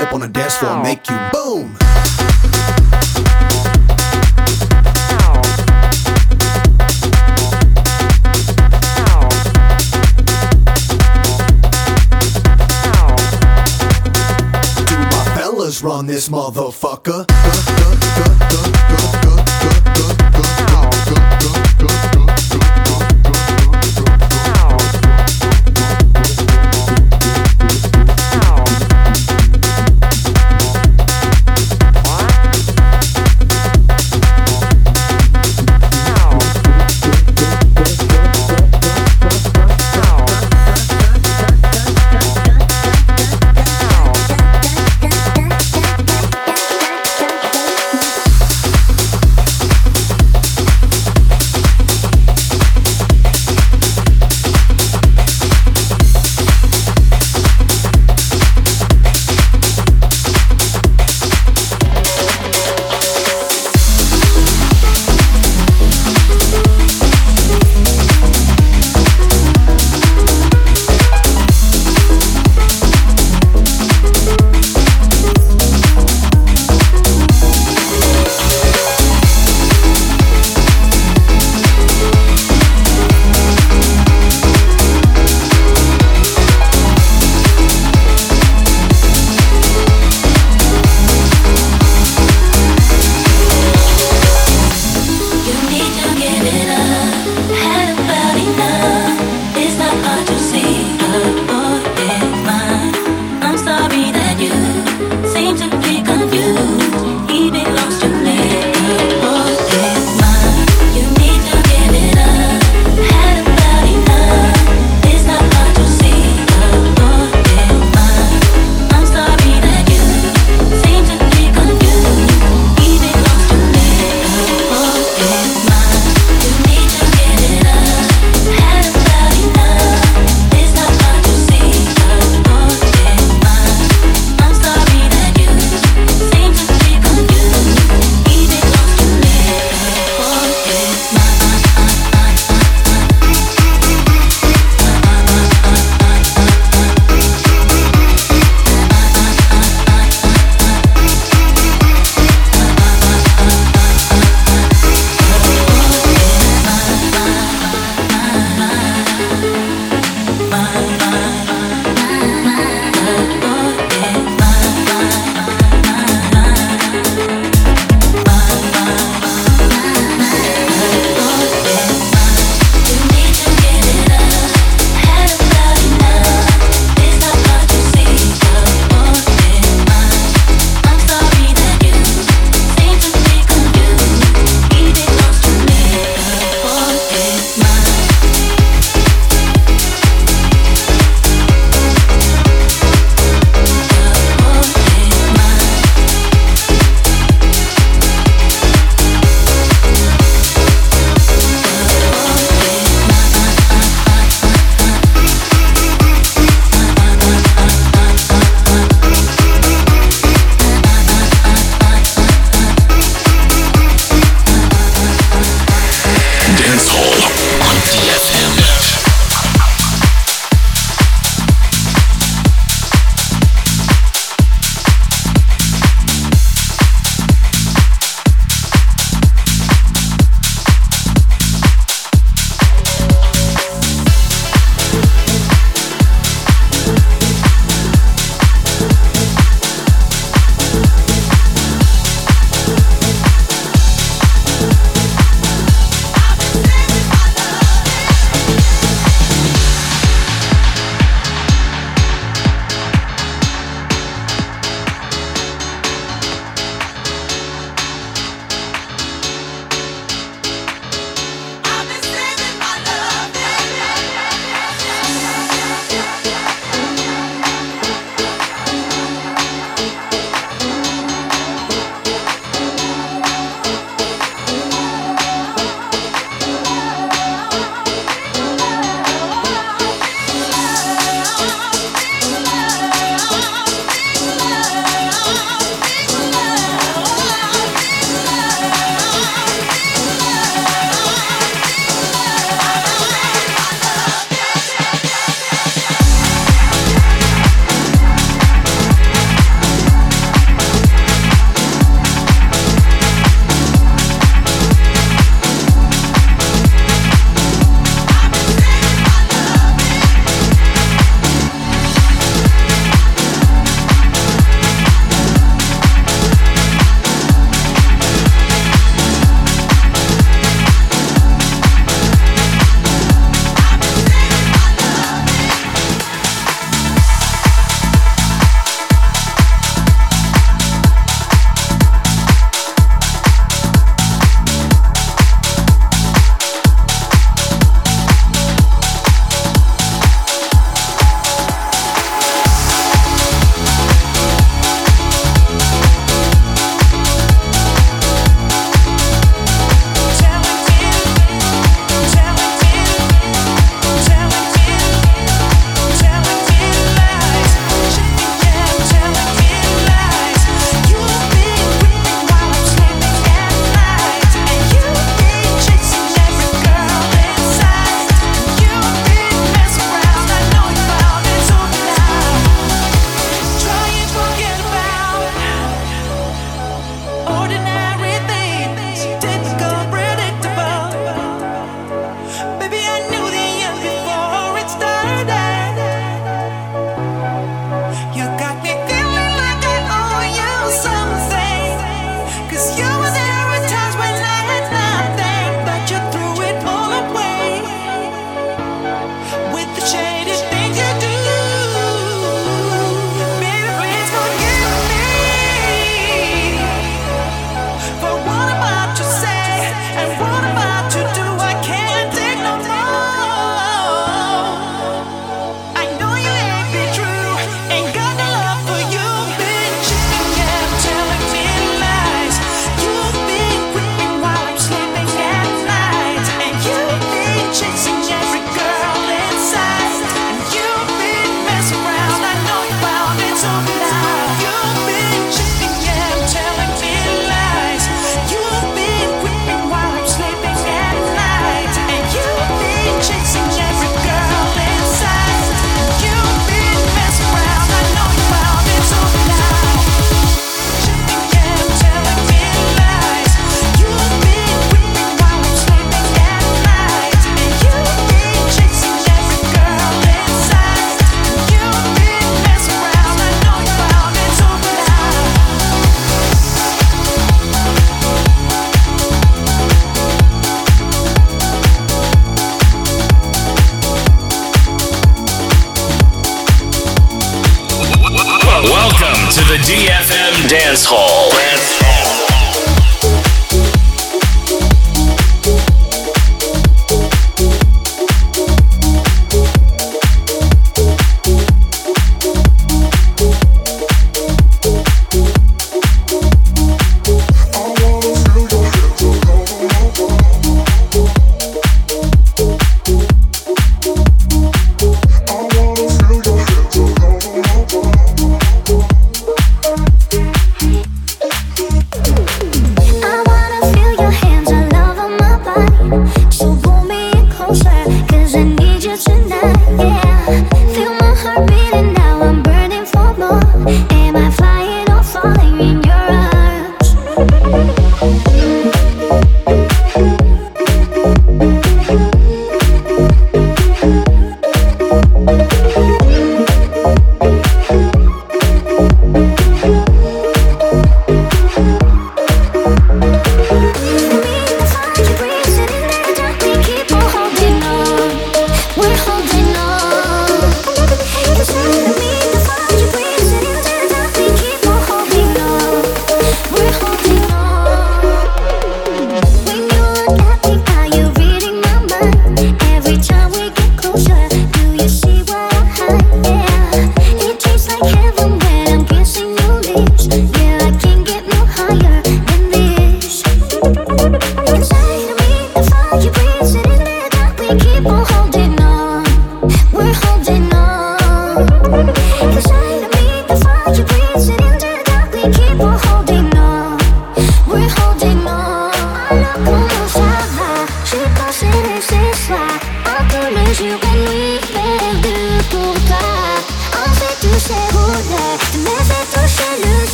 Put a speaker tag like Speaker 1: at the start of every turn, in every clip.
Speaker 1: Hit up on the dance floor, make you boom. Do my fellas run this motherfucker?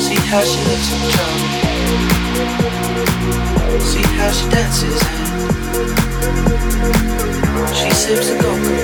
Speaker 2: See
Speaker 3: how she looks in trouble. See how she dances she
Speaker 4: sips a coke.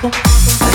Speaker 4: Thank you.